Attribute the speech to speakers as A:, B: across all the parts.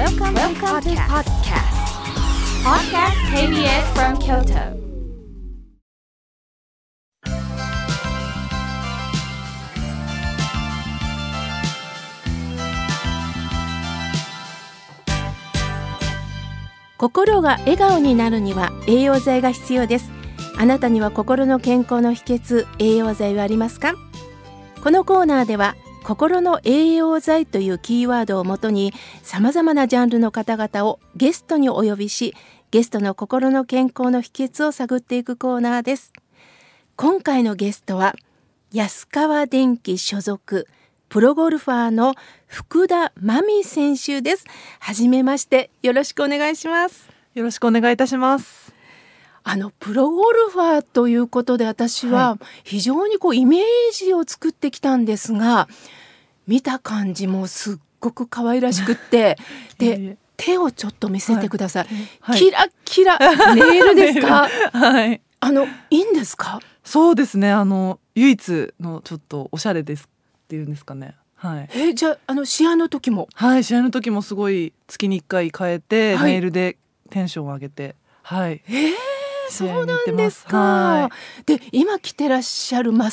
A: Welcome, Welcome to podcast. Podcast KBS from Kyoto.
B: 心が笑顔になるには栄養剤が必要ですあなたには心の健康の秘訣栄養剤はありますか？このコーナーでは心の栄養剤というキーワードをもとに様々なジャンルの方々をゲストにお呼びしゲストの心の健康の秘訣を探っていくコーナーです今回のゲストは安川電機所属プロゴルファーの福田真美選手です。はじめましてよろしくお願いします。
C: よろしくお願いいたします。
B: あのプロゴルファーということで私は非常にこうイメージを作ってきたんですが、見た感じもすっごく可愛らしくって で
C: え
B: 手をちょっと見せてください。
C: はい
B: キラキラネイルですか？
C: はい。
B: あのいいんですか？
C: そうですね。あの唯一のちょっとおしゃれですっていうんですかね。はい。
B: えじゃああの試合の時も？
C: はい。試合の時もすごい月に一回変えて、
B: はい
C: ネイルでテンションを上げて、はい。
B: えー、そうなんですか。
C: は
B: で今着てらっしゃる真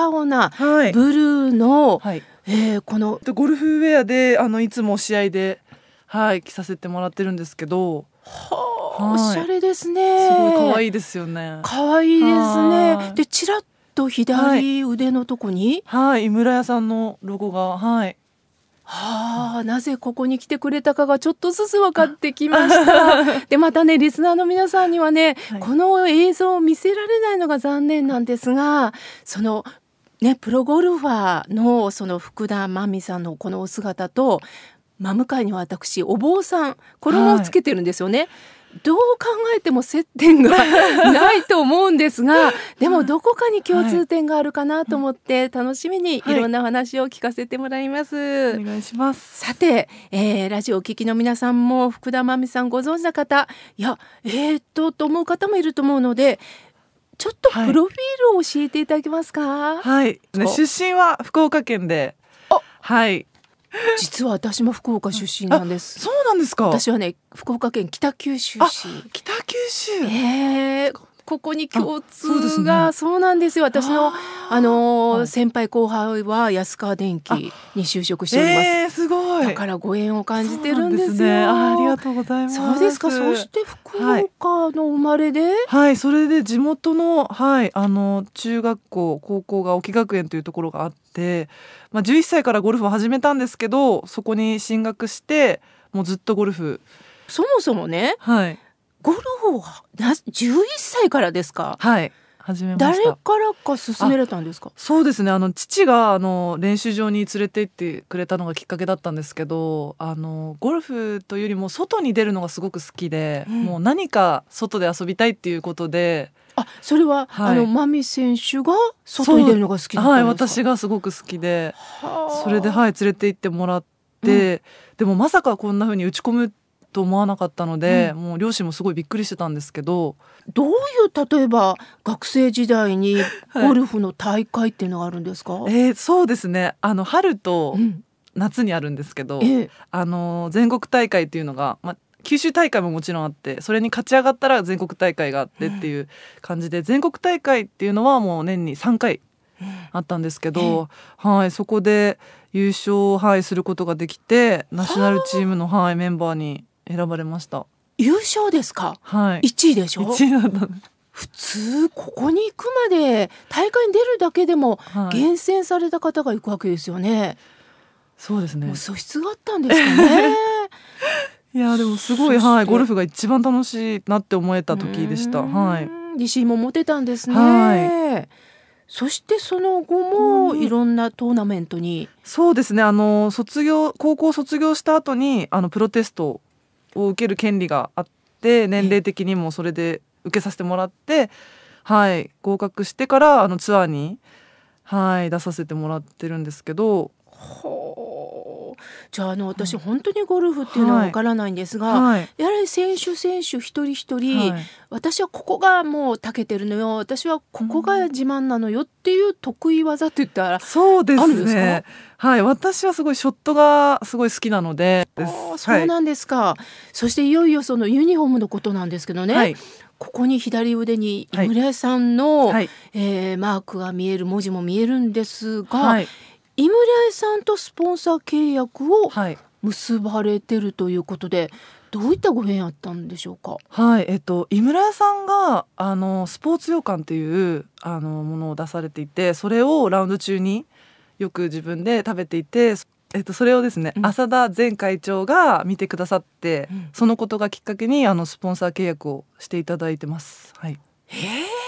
B: っ青な
C: はい。
B: ブルーの、
C: はい。
B: えーこの
C: でゴルフウェアであのいつも試合ではい着させてもらってるんですけど、
B: はあ、
C: はい
B: おしゃれですね。
C: すごい可愛
B: い。
C: いですよね。
B: 可愛いです
C: はい。
B: ねでちらっと左腕のとこに、
C: はい。井村屋さんのロゴがはい。
B: はあ、なぜここに来てくれたかがちょっとずつ分かってきました。でまたねリスナーの皆さんにはね、
C: はい
B: この映像を見せられないのが残念なんですがそのねプロゴルファーのその福田真美さんのこのお姿と真向かいには私お坊さん衣をつけてるんですよね。どう考えても接点がないと思うんですが でもどこかに共通点があるかなと思って楽しみにいろんな話を聞かせてもらいます。
C: お願いします。
B: さて、えーラジオをお聞きの皆さんも福田真美さんご存知な方いやえー、っとと思う方もいると思うのでちょっと
C: はい。
B: プロフィールを教えていただけますか、
C: はい。ね出身は福岡県で。
B: あ、
C: はい。
B: 実は私も福岡出身なんです。
C: そうなんですか？
B: 私はね福岡県北九州
C: あ
B: 市
C: 北九州。
B: えーここに共通がそうなんですよ。私の
C: あ
B: のー
C: はい
B: 先輩後輩は安川電機に就職しております、
C: えー、すごい。
B: だからご縁を感じてるんです
C: ね。あありがとうございます。
B: そうですか？そして福岡の生まれで、
C: はい、それで地元の、はい、あの中学校高校が沖学園というところがあって、まあ、11歳からゴルフを始めたんですけどそこに進学してもうずっとゴルフ
B: そもそもね、
C: はい
B: ゴルフをな11歳からですか？
C: はい始めま
B: 誰
C: した。
B: からか勧められたんですか？
C: そうですね。あの父があの練習場に連れて行ってくれたのがきっかけだったんですけどあのゴルフというよりも外に出るのがすごく好きで、
B: うん。
C: もう何か外で遊びたいっていうことで、
B: あ、それは、
C: はい。
B: あのマミ選手が外に出るのが好きだった
C: はい、
B: んですか？
C: 私がすごく好きで
B: はあ。
C: それではい連れて行ってもらって、でもまさかこんな風に打ち込むと思わなかったので、
B: う
C: もう両親もすごいびっくりしてたんですけど
B: どういう例えば学生時代に ゴルフの大会っていうのがあるんですか？
C: えーそうですね。あの春と
B: うん、
C: 夏にあるんですけど、
B: ええ、
C: あの全国大会っていうのが、まあ、九州大会ももちろんあってそれに勝ち上がったら全国大会があってっていう感じで、全国大会っていうのはもう年に3回あったんですけど、はい、そこで優勝、はい、することができてナショナルチームの、はい、メンバーに選ばれました。
B: 優勝ですか？
C: はい、
B: 一位でしょ
C: ？1位だった。
B: 普通ここに行くまで大会に出るだけでも
C: はい、
B: 厳選された方が行くわけですよね。
C: そうですね。
B: 素質があったんですかね。
C: いやでもすごい、はい、ゴルフが一番楽しいなって思えた時でした。はい。
B: 自信も持てたんですね。
C: は
B: そしてその後も
C: うん
B: いろんなトーナメントに、
C: そうですねあの卒業高校卒業した後にあのプロテストを受ける権利があって年齢的にもそれで受けさせてもらってはい合格してからあのツアーにはい出させてもらってるんですけど
B: ほじゃああの私本当にゴルフっていうのはわからないんですが、
C: はい。
B: やはり選手選手一人一人、
C: はい。
B: 私はここがもう長けてるのよ私はここが自慢なのよっていう得意技って言ったら、
C: そうで
B: す
C: すねはい。私はすごいショットがすごい好きなので
B: そうなんですか、そしていよいよそのユニフォームのことなんですけどね、
C: はい。
B: ここに左腕に村屋さんの、
C: はい。
B: えーマークが見える文字も見えるんですが、
C: はい
B: 井村屋さんとスポンサー契約を
C: はい
B: 結ばれてるということでどういったご縁あったんでしょうか？
C: はい、えっと井村屋さんがあのスポーツ洋館っていうあのものを出されていてそれをラウンド中によく自分で食べていて、えっと、それをですね、
B: うん
C: 浅田前会長が見てくださって、
B: うん
C: そのことがきっかけにあのスポンサー契約をしていただいてます。はい、
B: へえ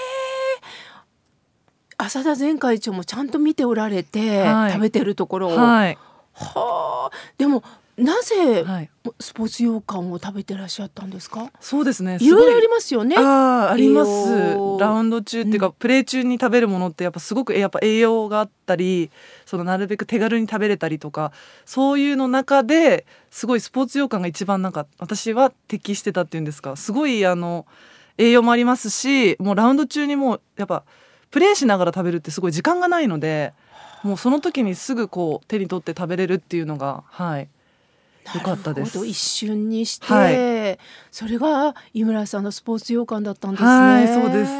B: 浅田前会長もちゃんと見ておられて、
C: はい。
B: 食べてるところを、
C: はい、
B: はあ。でもなぜ
C: はい、
B: スポーツ洋館を食べてらっしゃったんですか？
C: そうですね。
B: い。ろいろあり
C: ま
B: ますよね。
C: あーありま
B: 栄
C: す
B: 養。
C: ラウンド中っていうか、
B: うん。
C: プレー中に食べるものってやっぱすごくえやっぱ栄養があったりそのなるべく手軽に食べれたりとかそういうの中ですごいスポーツ洋館が一番なんか私は適してたっていうんですか。すごいあの栄養もありますしもうラウンド中にもうやっぱプレーしながら食べるってすごい時間がないのでもうその時にすぐこう手に取って食べれるっていうのがはい。よかったです。
B: 一瞬にして、
C: は
B: それが井村さんのスポーツ洋館だったんですね。
C: はいそうです。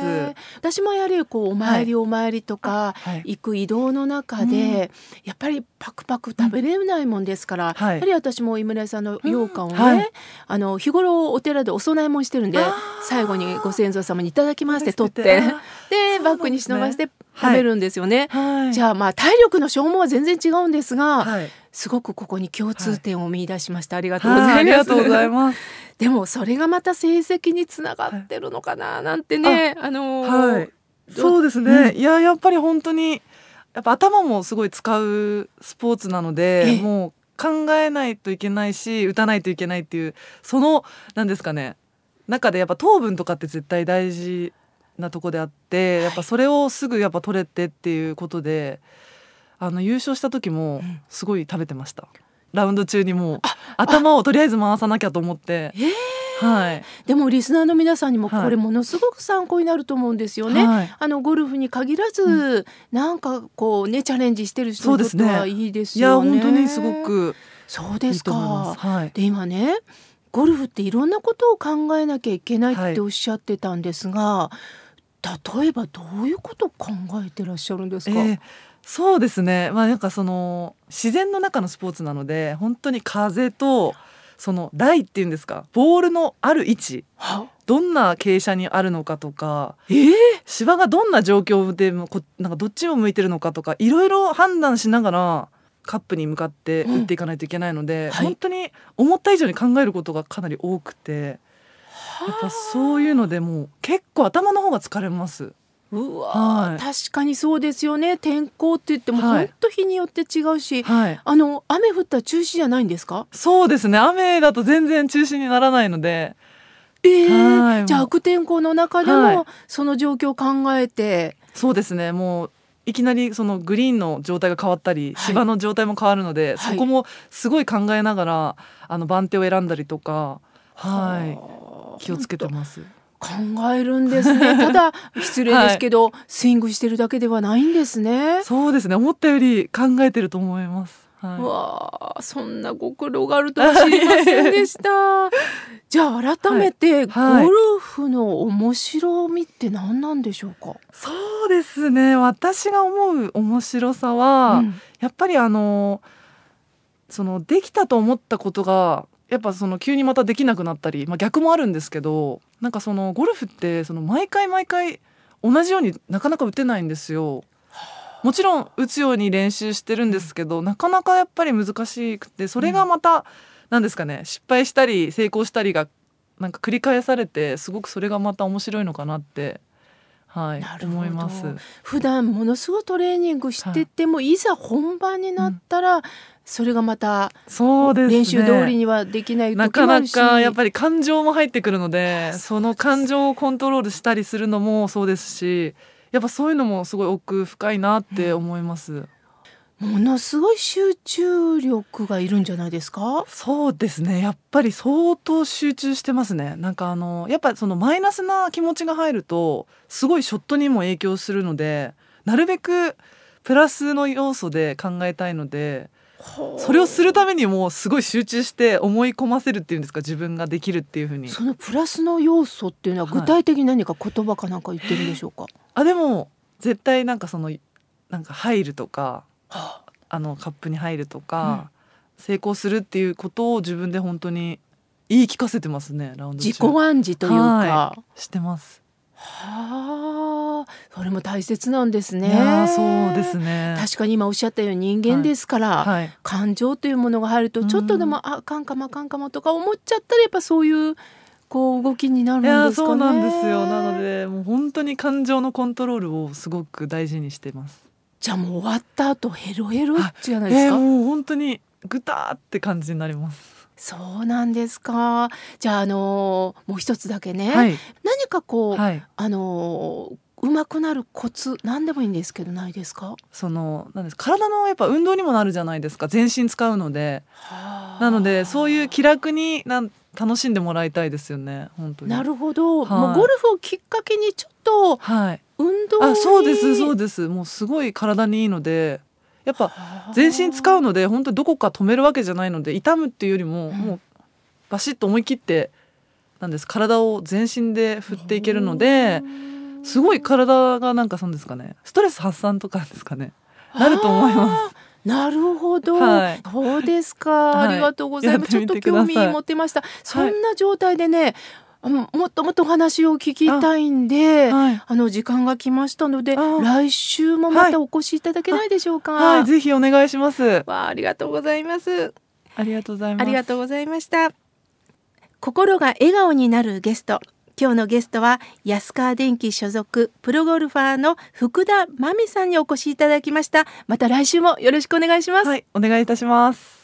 B: 私もやはりこうお参りお参りとか、
C: はい
B: 行く移動の中で、やっぱりパクパク食べれないもんですから、
C: はい。
B: やはり私も井村さんの羊羹をね、
C: うん。はい。
B: あの日頃お寺でお供え物してるんで最後にご先祖様にいただきますって取ってでバッグに忍ばして食べるんですよね。
C: はい。
B: じゃあまあ体力の消耗は全然違うんですが、
C: はい
B: すごくここに共通点を見出しました、ありがとうご
C: はい、
B: ざいます。
C: ありがとうございます。
B: でもそれがまた成績につながってるのかななんてね、あのー
C: はい、そうですね、いややっぱり本当にやっぱ頭もすごい使うスポーツなので、
B: ええ。
C: もう考えないといけないし打たないといけないっていうそのなんですかね。中でやっぱ糖分とかって絶対大事なとこであって、やっぱそれをすぐやっぱ取れてっていうことであの優勝した時も
B: うん。
C: すごい食べてました。ラウンド中にもう頭をとりあえず回さなきゃと思って、
B: えー。
C: はい、
B: でもリスナーの皆さんにも
C: はい。
B: これものすごく参考になると思うんですよね。
C: はい。
B: あのゴルフに限らず、なんかこうねチャレンジしてる人にとってはいいです
C: いや
B: よね。
C: 本当にすごく
B: そうです
C: いいい。はい。
B: で今ねゴルフっていろんなことを考えなきゃいけないっ
C: はい。
B: ておっしゃってたんですが、例えばどういうことを考えてらっしゃるんですか、
C: えーそうですね。まあなんかその自然の中のスポーツなので本当に風とそのライっていうんですかボールのある位置
B: は
C: どんな傾斜にあるのかとか
B: えー、
C: 芝がどんな状況でもこなんかどっちを向いてるのかとかいろいろ判断しながらカップに向かって打っていかないといけないので、
B: はい。
C: 本当に思った以上に考えることがかなり多くてやっぱそういうのでもう結構頭の方が疲れます。
B: うわ、
C: はい。
B: 確かにそうですよね。天候って言っても
C: はい。
B: 本当日によって違うし、
C: はい。
B: あの雨降ったら中止じゃないんですか？
C: そうですね。雨だと全然中止にならないので。
B: え
C: はい。
B: ー、じゃあ悪天候の中で
C: はい。
B: もその状況を考えて、
C: そうですね。もういきなりそのグリーンの状態が変わったり、
B: はい。
C: 芝の状態も変わるので、
B: はい。
C: そこもすごい考えながらあの番手を選んだりとか、はい、
B: はあ。
C: 気をつけてます。
B: 考えるんですね。ただ失礼ですけど、スイングしてるだけではないんですね。
C: そうですね。思ったより考えてると思います。は
B: う
C: い、
B: わあそんなご苦労があるとは知りませんでした。じゃあ改めて、
C: はい。
B: ゴルフの面白みって何なんでしょうか、
C: そうですね。私が思う面白さは、
B: うん。
C: やっぱりあのそのできたと思ったことがやっぱその急にまたできなくなったり、まあ、逆もあるんですけどなんかそのゴルフってその毎回毎回同じようになかなか打てないんですよ。もちろん打つように練習してるんですけどなかなかやっぱり難しくてそれがまた何ですかね失敗したり成功したりがなんか繰り返されてすごくそれがまた面白いのかなって、はい
B: な、るほど。
C: 思います。
B: 普段ものすごいトレーニングしてても、い、ざ本番になったら、それがまた
C: そうですね。
B: 練習通りにはできない
C: なかな
B: 時もあるし。
C: かやっぱり感情も入ってくるのでその感情をコントロールしたりするのもそうですしやっぱそういうのもすごい奥深いなって思います。
B: ものすごい集中力がいるんじゃないですか？
C: そうですね。やっぱり相当集中してますね。なんかあのやっぱそのマイナスな気持ちが入るとすごいショットにも影響するのでなるべくプラスの要素で考えたいのでそれをするためにもすごい集中して思い込ませるっていうんですか？自分ができるっていうふうに。
B: そのプラスの要素っていうのは具体的に何か言葉かなんか言ってるんでしょうか、はい、
C: あでも絶対なんかそのなんか入るとかあのカップに入るとか、うん、成功するっていうことを自分で本当に言い聞かせてますねラウンド
B: 自己暗示というか、は
C: い、してます
B: はあ、それも大切なんですね。
C: そうですね。
B: 確かに今おっしゃったように人間ですから、はいはい、感情というものが入るとちょっとでも、うん、あかんかもあかんかもとか思っちゃったらやっぱそういうこう動きになるんですかね。
C: そうなんですよ。なのでもう本当に感情のコントロールをすごく大事にしてます。
B: じゃあもう終わった後ヘロヘロじゃないですか？
C: えー、もう本当にぐたって感じになります。
B: そうなんですか。じゃあ、あのもう一つだけね、はい、何かこう、はい、あのうまくなるコツ何でもいいんですけどないですか？
C: そのなんです体のやっぱ運動にもなるじゃないですか。全身使うので。なのでそういう気楽になん楽しんでもらいたいですよね。本当に。
B: なるほど、はい、もうゴルフをきっかけにちょっと運動あ
C: そうですそうです。もうすごい体にいいのでやっぱ全身使うので本当にどこか止めるわけじゃないので痛むっていうよりも、もうバシッと思い切ってなんです体を全身で振っていけるのですごい体がなんかそうですかねストレス発散とかですかねなると思います。
B: なるほど、はい、そうですか、はい、ありがとうございます。ちょっと興味持ってました。そんな状態でね、もっともっとお話を聞きたいんで、あはい、あの時間が来ましたので、来週もまたお越しいただけないでしょうか。
C: はい、ぜひお願いします。
B: わあ、ありがとうございます。
C: ありがとうございます。
B: ありがとうございました。心が笑顔になるゲスト。今日のゲストは安川電機所属プロゴルファーの福田真美さんにお越しいただきました。また来週もよろしくお願いします。
C: はい、お願いいたします。